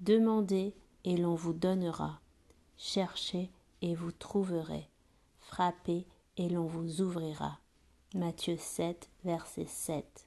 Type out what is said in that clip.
Demandez et l'on vous donnera. Cherchez et vous trouverez. Frappez et l'on vous ouvrira. Matthieu 7, verset 7.